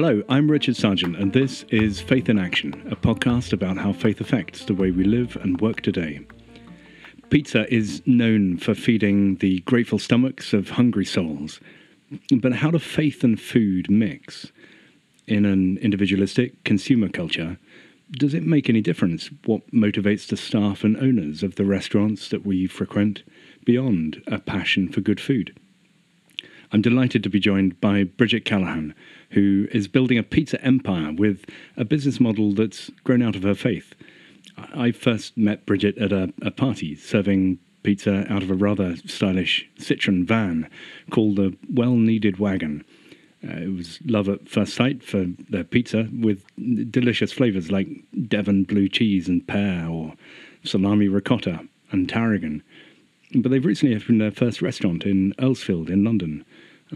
Hello, I'm Richard Sargent, and this is Faith in Action, a podcast about how faith affects the way we live and work today. Pizza is known for feeding the grateful stomachs of hungry souls. But how do faith and food mix? In an individualistic consumer culture, does it make any difference what motivates the staff and owners of the restaurants that we frequent beyond a passion for good food? I'm delighted to be joined by Bridget Callaghan, who is building a pizza empire with a business model that's grown out of her faith. I first met Bridget at a, a party serving pizza out of a rather stylish Citroen van called the Well Kneaded Wagon. Uh, it was love at first sight for their pizza with delicious flavours like Devon blue cheese and pear or salami ricotta and tarragon. But they've recently opened their first restaurant in Earlsfield in London.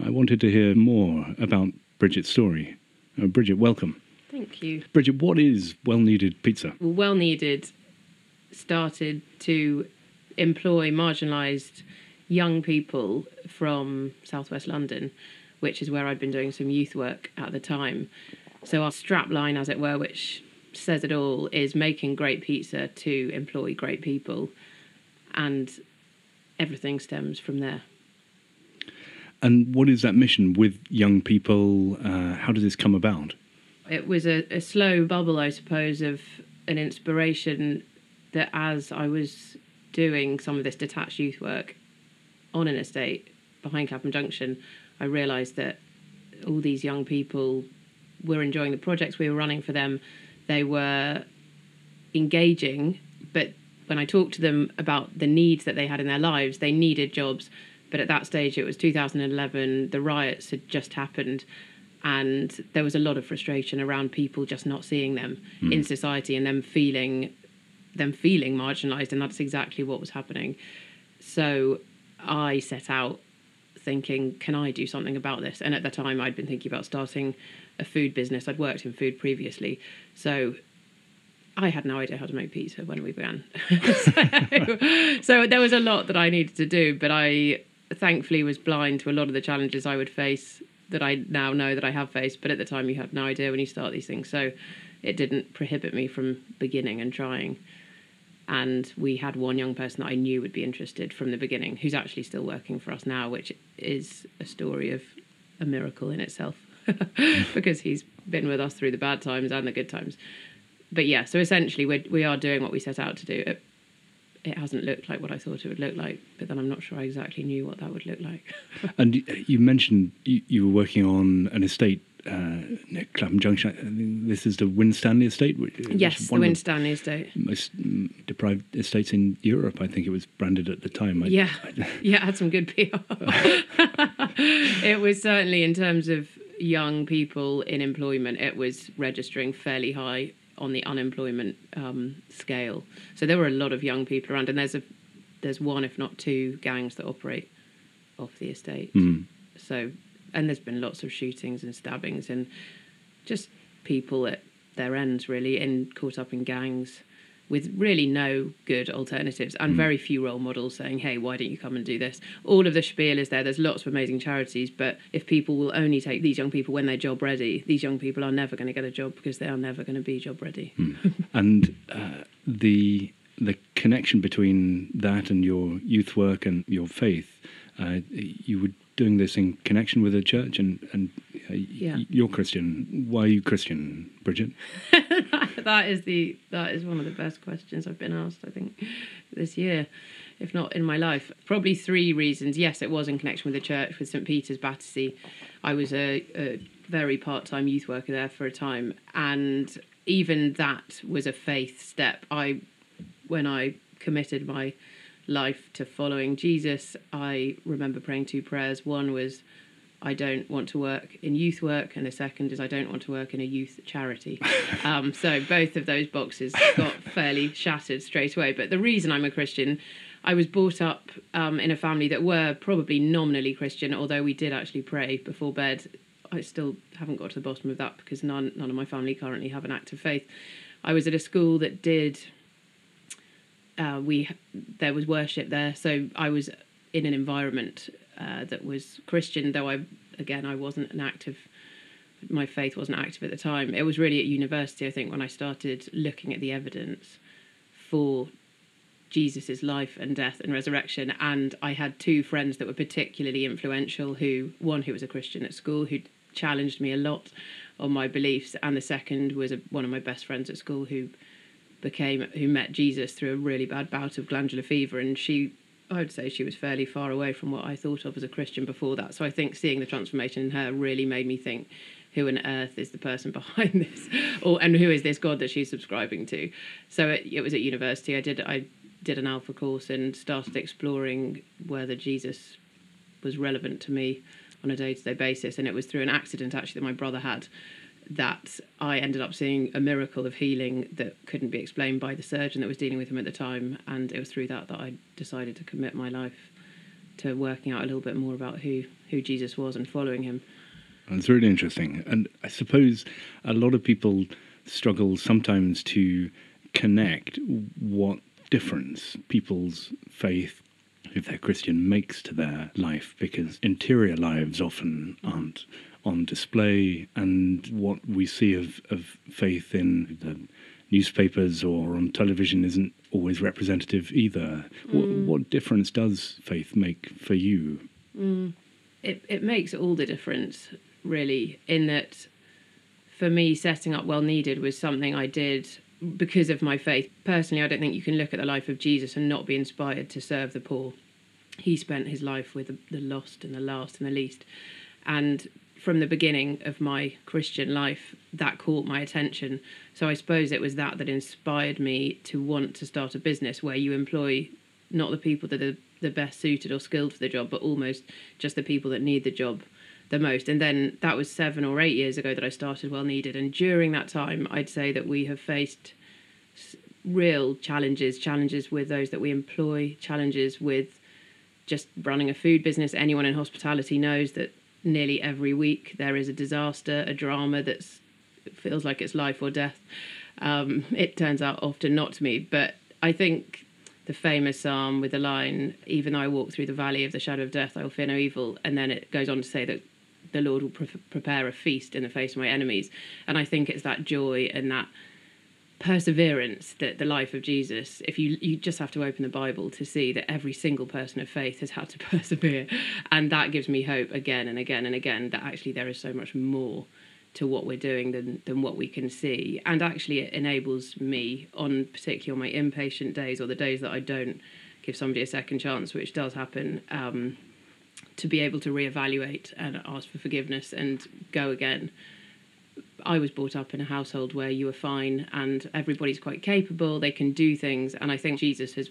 I wanted to hear more about Bridget's story. Uh, Bridget, welcome. Thank you. Bridget, what is Well Kneaded Pizza? Well, Well Kneaded started to employ marginalised young people from southwest London, which is where I'd been doing some youth work at the time. So our strap line, as it were, which says it all, is making great pizza to employ great people, and everything stems from there. And what is that mission with young people? Uh, how does this come about? It was a, a slow bubble, I suppose, of an inspiration that as I was doing some of this detached youth work on an estate behind Clapham Junction, I realised that all these young people were enjoying the projects we were running for them. They were engaging, but when I talked to them about the needs that they had in their lives, they needed jobs. But at that stage, it was 2011, the riots had just happened, and there was a lot of frustration around people just not seeing them mm. in society and them feeling them feeling marginalized and that's exactly what was happening so i set out thinking can i do something about this and at the time i'd been thinking about starting a food business i'd worked in food previously so I had no idea how to make pizza when we began. so, so there was a lot that I needed to do, but I thankfully was blind to a lot of the challenges I would face that I now know that I have faced. But at the time, you have no idea when you start these things. So it didn't prohibit me from beginning and trying and we had one young person that I knew would be interested from the beginning, who's actually still working for us now, which is a story of a miracle in itself, because he's been with us through the bad times and the good times. But yeah, so essentially we we are doing what we set out to do. It hasn't looked like what I thought it would look like, but then I'm not sure I exactly knew what that would look like. and you mentioned you, you were working on an estate uh, Clapham Junction. This is the Winstanley estate. Which, yes, the Winstanley estate. Most mm, deprived estates in Europe. I think it was branded at the time. I, yeah, I, yeah, it had some good PR. it was certainly in terms of young people in employment. It was registering fairly high on the unemployment um, scale. So there were a lot of young people around, and there's a there's one, if not two, gangs that operate off the estate. Mm. So and there's been lots of shootings and stabbings and just people at their ends really in caught up in gangs with really no good alternatives and mm. very few role models saying, hey, why don't you come and do this? All of the spiel is there. There's lots of amazing charities, but if people will only take these young people when they're job ready, these young people are never going to get a job because they are never going to be job ready. Mm. and uh, the the connection between that and your youth work and your faith, uh, you would doing this in connection with a church and and Uh, yeah. you're Christian. Why are you Christian, Bridget? that is the that is one of the best questions I've been asked. I think this year, if not in my life. Probably three reasons. Yes, it was in connection with the church with St Peter's Battersea. I was a, a very part time youth worker there for a time, and even that was a faith step. I when I committed my life to following Jesus, I remember praying two prayers. One was, I don't want to work in youth work, and the second is, I don't want to work in a youth charity. um, so both of those boxes got fairly shattered straight away. But the reason I'm a Christian, I was brought up um, in a family that were probably nominally Christian, although we did actually pray before bed. I still haven't got to the bottom of that because none none of my family currently have an active faith. I was at a school that did uh, we there was worship there, so I was in an environment uh, that was Christian, though I again I wasn't an active my faith wasn't active at the time. It was really at university, I think, when I started looking at the evidence for Jesus's life and death and resurrection. And I had two friends that were particularly influential. Who one who was a Christian at school who challenged me a lot on my beliefs, and the second was a, one of my best friends at school who became who met Jesus through a really bad bout of glandular fever, and she. I would say she was fairly far away from what I thought of as a Christian before that. So I think seeing the transformation in her really made me think, who on earth is the person behind this, or and who is this God that she's subscribing to? So it, it was at university. I did I did an alpha course and started exploring whether Jesus was relevant to me on a day to day basis. And it was through an accident actually that my brother had that I ended up seeing a miracle of healing that couldn't be explained by the surgeon that was dealing with him at the time. And it was through that that I decided to commit my life to working out a little bit more about who, who Jesus was and following him. It's really interesting. And I suppose a lot of people struggle sometimes to connect what difference people's faith, if they're Christian, makes to their life because interior lives often aren't on display, and what we see of, of faith in the newspapers or on television isn't always representative either. Mm. What, what, difference does faith make for you? Mm. It, it makes all the difference, really, in that for me, setting up Well Kneaded was something I did because of my faith. Personally, I don't think you can look at the life of Jesus and not be inspired to serve the poor. He spent his life with the lost and the last and the least. And from the beginning of my Christian life, that caught my attention. So I suppose it was that that inspired me to want to start a business where you employ not the people that are the best suited or skilled for the job, but almost just the people that need the job the most. And then that was seven or eight years ago that I started Well Kneaded. And during that time, I'd say that we have faced real challenges challenges with those that we employ, challenges with just running a food business. Anyone in hospitality knows that nearly every week there is a disaster, a drama that feels like it's life or death. Um, it turns out often not to me, but I think the famous psalm with the line, "Even though I walk through the valley of the shadow of death, I will fear no evil," and then it goes on to say that the Lord will pre- prepare a feast in the face of my enemies. And I think it's that joy and that perseverance that the life of Jesus, if you you just have to open the Bible to see that every single person of faith has had to persevere. And that gives me hope again and again and again that actually there is so much more to what we're doing than than what we can see. And actually it enables me on particularly on my impatient days or the days that I don't give somebody a second chance, which does happen. Um, to be able to reevaluate and ask for forgiveness and go again. I was brought up in a household where you are fine and everybody's quite capable, they can do things, and I think Jesus has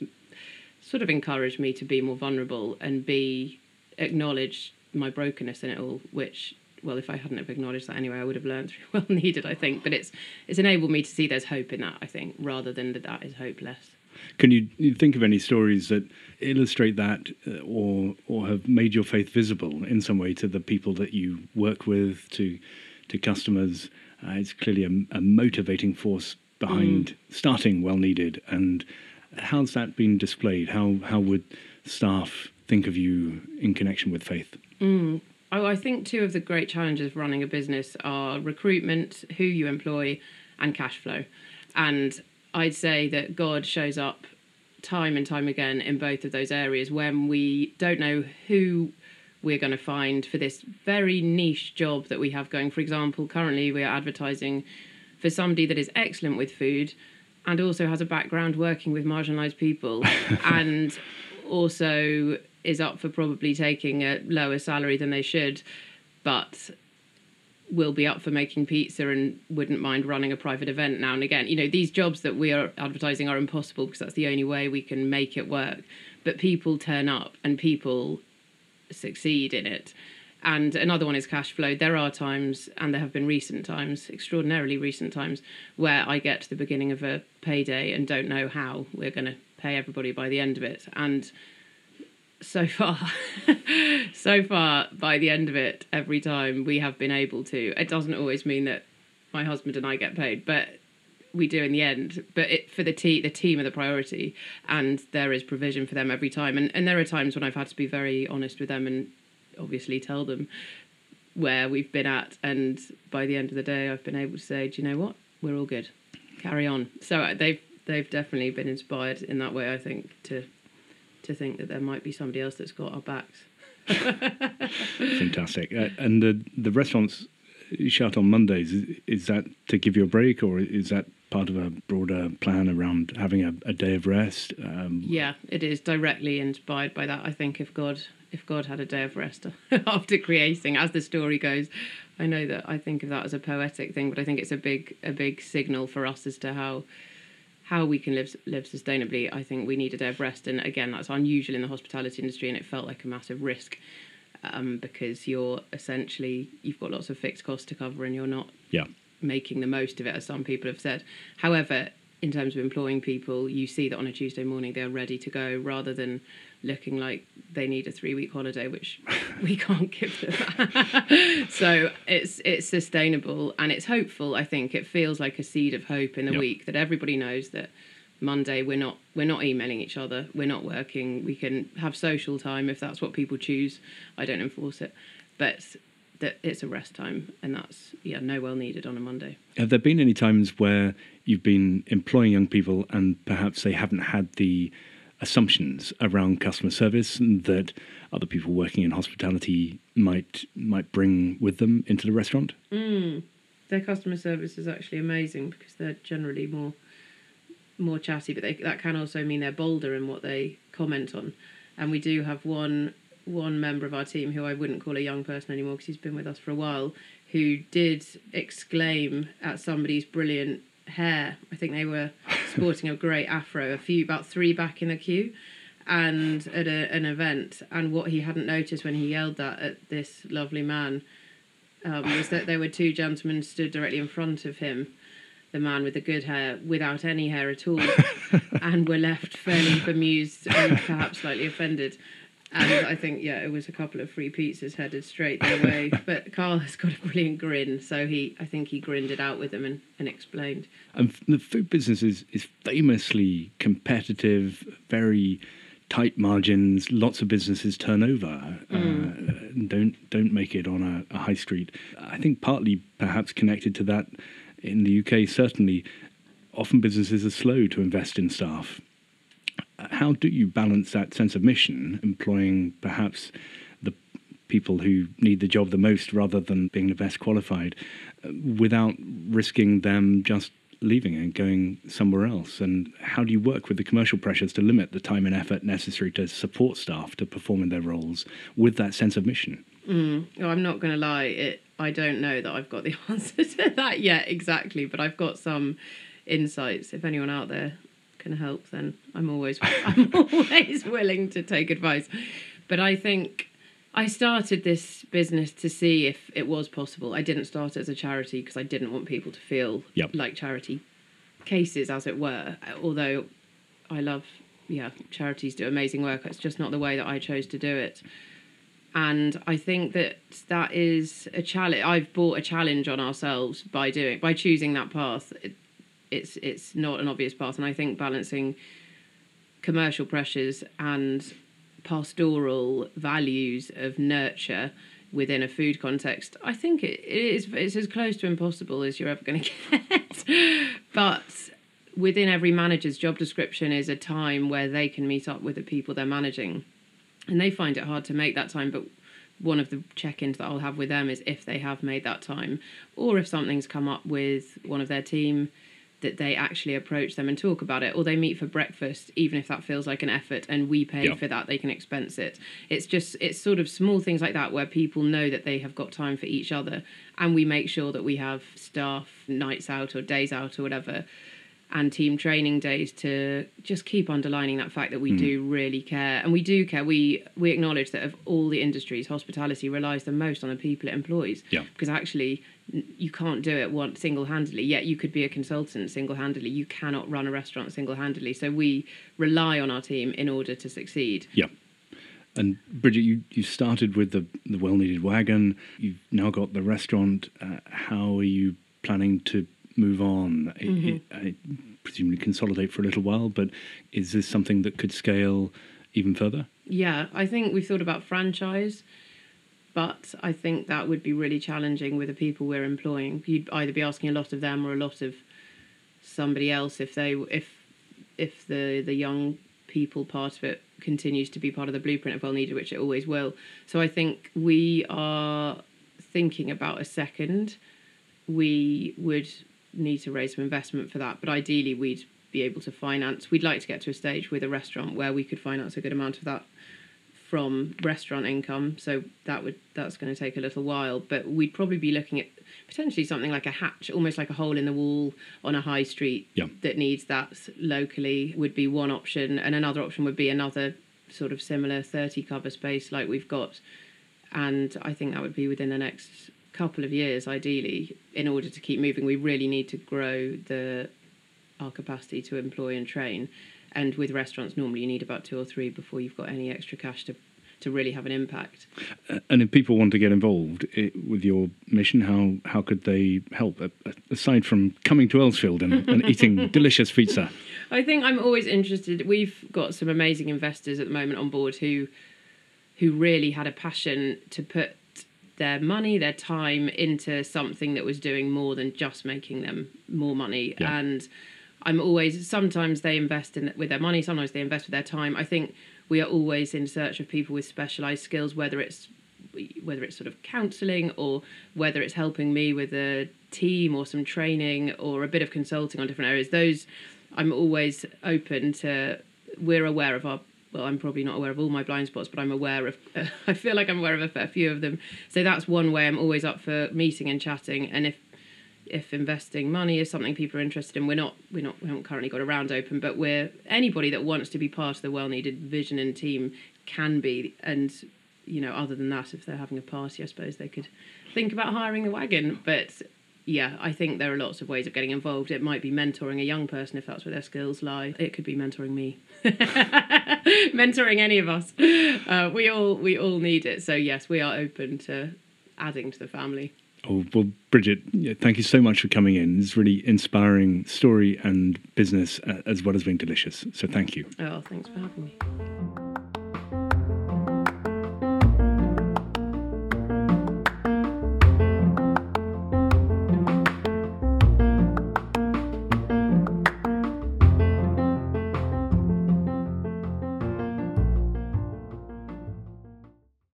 sort of encouraged me to be more vulnerable and be acknowledge my brokenness in it all, which well, if I hadn't have acknowledged that anyway, I would have learned through well kneaded, I think. But it's it's enabled me to see there's hope in that, I think, rather than that that is hopeless. Can you think of any stories that illustrate that uh, or or have made your faith visible in some way to the people that you work with, to to customers? Uh, it's clearly a, a, motivating force behind mm. starting Well Kneaded. And how's that been displayed? How how would staff think of you in connection with faith? Mm. Oh, I think two of the great challenges of running a business are recruitment, who you employ, and cash flow. And I'd say that God shows up time and time again in both of those areas when we don't know who we're going to find for this very niche job that we have going. For example, currently we are advertising for somebody that is excellent with food and also has a background working with marginalized people and also is up for probably taking a lower salary than they should but will be up for making pizza and wouldn't mind running a private event now and again. You know, these jobs that we are advertising are impossible because that's the only way we can make it work. But people turn up and people succeed in it. And another one is cash flow. There are times, and there have been recent times, extraordinarily recent times, where I get to the beginning of a payday and don't know how we're going to pay everybody by the end of it. And so far, so far, by the end of it, every time we have been able to. It doesn't always mean that my husband and I get paid, but we do in the end. But it, for the team, the team are the priority, and there is provision for them every time. And and there are times when I've had to be very honest with them and obviously tell them where we've been at, and by the end of the day, I've been able to say, do you know what? We're all good. Carry on. So uh, they've they've definitely been inspired in that way. I think to to think that there might be somebody else that's got our backs. Fantastic. Uh, and the the restaurants shut on Mondays. Is, is that to give you a break, or is that part of a broader plan around having a, a day of rest? Um, Yeah, it is directly inspired by that. I think if God if God had a day of rest after creating, as the story goes, I know that I think of that as a poetic thing, but I think it's a big a big signal for us as to how how we can live live sustainably. I think we need a day of rest, and again, that's unusual in the hospitality industry, and it felt like a massive risk um, because you're essentially you've got lots of fixed costs to cover, and you're not yeah. Making the most of it, as some people have said. However, in terms of employing people, you see that on a Tuesday morning they're ready to go rather than looking like they need a three week holiday, which we can't give them. so it's it's sustainable and it's hopeful. I think it feels like a seed of hope in the Yep. week that everybody knows that Monday we're not we're not emailing each other, we're not working. We can have social time if that's what people choose. I don't enforce it, but that it's a rest time and that's yeah no well kneaded on a Monday. Have there been any times where you've been employing young people and perhaps they haven't had the assumptions around customer service that other people working in hospitality might might bring with them into the restaurant? Mm. Their customer service is actually amazing because they're generally more more chatty, but they, that can also mean they're bolder in what they comment on. And we do have one one member of our team who I wouldn't call a young person anymore because he's been with us for a while, who did exclaim at somebody's brilliant hair. I think they were sporting a great afro, a few about three back in the queue, and at a, an event. And what he hadn't noticed when he yelled that at this lovely man um, was that there were two gentlemen stood directly in front of him, the man with the good hair without any hair at all, and were left fairly bemused and perhaps slightly offended. And I think, yeah, it was a couple of free pizzas headed straight their way. But Carl has got a brilliant grin, so he, I think he grinned it out with them and, and explained. And the food business is, is famously competitive, very tight margins. Lots of businesses turn over, uh, don't don't make it on a, a high street. I think partly perhaps connected to that in the UK. Certainly, often businesses are slow to invest in staff. How do you balance that sense of mission, employing perhaps the people who need the job the most rather than being the best qualified, uh, without risking them just leaving and going somewhere else? And how do you work with the commercial pressures to limit the time and effort necessary to support staff to perform in their roles with that sense of mission? Oh, I'm not going to lie. It. I don't know that I've got the answer to that yet exactly, but I've got some insights. If anyone out there can help, then I'm always I'm always willing to take advice. But I think I started this business to see if it was possible. I didn't start it as a charity because I didn't want people to feel Yep. like charity cases, as it were. Although I love, yeah, charities do amazing work. It's just not the way that I chose to do it and I think that that is a challenge. I've brought a challenge on ourselves by doing by choosing that path. It, it's it's not an obvious path, and I think balancing commercial pressures and pastoral values of nurture within a food context, I think it, it is it's as close to impossible as you're ever going to get. but within every manager's job description is a time where they can meet up with the people they're managing and they find it hard to make that time but one of the check-ins that I'll have with them is if they have made that time or if something's come up with one of their team that they actually approach them and talk about it or they meet for breakfast even if that feels like an effort and we pay Yeah. for that they can expense it. It's just it's sort of small things like that where people know that they have got time for each other and we make sure that we have staff nights out or days out or whatever and team training days to just keep underlining that fact that we do mm-hmm. really care. And we do care. We we acknowledge that of all the industries hospitality relies the most on the people it employs. Yeah. because actually you can't do it one single-handedly yet you could be a consultant single-handedly you cannot run a restaurant single-handedly so we rely on our team in order to succeed Yeah. And Bridget, you, you started with the, the well kneaded wagon. You've now got the restaurant. Uh, how are you planning to move on? I- Mm-hmm. I, I presumably consolidate for a little while, but is this something that could scale even further? Yeah, I think we've thought about franchise. But I think that would be really challenging with the people we're employing. You'd either be asking a lot of them or a lot of somebody else if they if if the the young people part of it continues to be part of the blueprint of well kneaded, which it always will. So I think we are thinking about a second. We would need to raise some investment for that, but ideally we'd be able to finance. We'd like to get to a stage with a restaurant where we could finance a good amount of that from restaurant income. So that would that's going to take a little while, but we'd probably be looking at potentially something like a hatch, almost like a hole in the wall on a high street Yeah. that needs that locally would be one option, and another option would be another sort of similar 30 cover space like we've got. And I think that would be within the next couple of years, ideally, in order to keep moving. We really need to grow the our capacity to employ and train. And with restaurants, normally you need about two or three before you've got any extra cash to to really have an impact. And if people want to get involved i with your mission, how how could they help? Aside from coming to Earlsfield and, and eating delicious pizza. I think I'm always interested. We've got some amazing investors at the moment on board who who really had a passion to put their money, their time into something that was doing more than just making them more money. Yeah. And I'm always sometimes they invest in with their money, sometimes they invest with their time. I think we are always in search of people with specialized skills, whether it's whether it's sort of counseling or whether it's helping me with a team or some training or a bit of consulting on different areas. Those I'm always open to. We're aware of our. Well, I'm probably not aware of all my blind spots, but I'm aware of. I feel like I'm aware of a fair few of them. So that's one way I'm always up for meeting and chatting. And if if investing money is something people are interested in, we're not we're not we haven't currently got a round open, but we're anybody that wants to be part of the well kneaded vision and team can be. And you know, other than that, if they're having a party, I suppose they could think about hiring the wagon. But yeah, I think there are lots of ways of getting involved. It might be mentoring a young person if that's where their skills lie. It could be mentoring me, mentoring any of us. Uh, we all we all need it. So yes, we are open to adding to the family. Oh, well, Bridget, thank you so much for coming in. It's really inspiring story and business uh, as well as being delicious. So thank you. Oh, thanks for having me.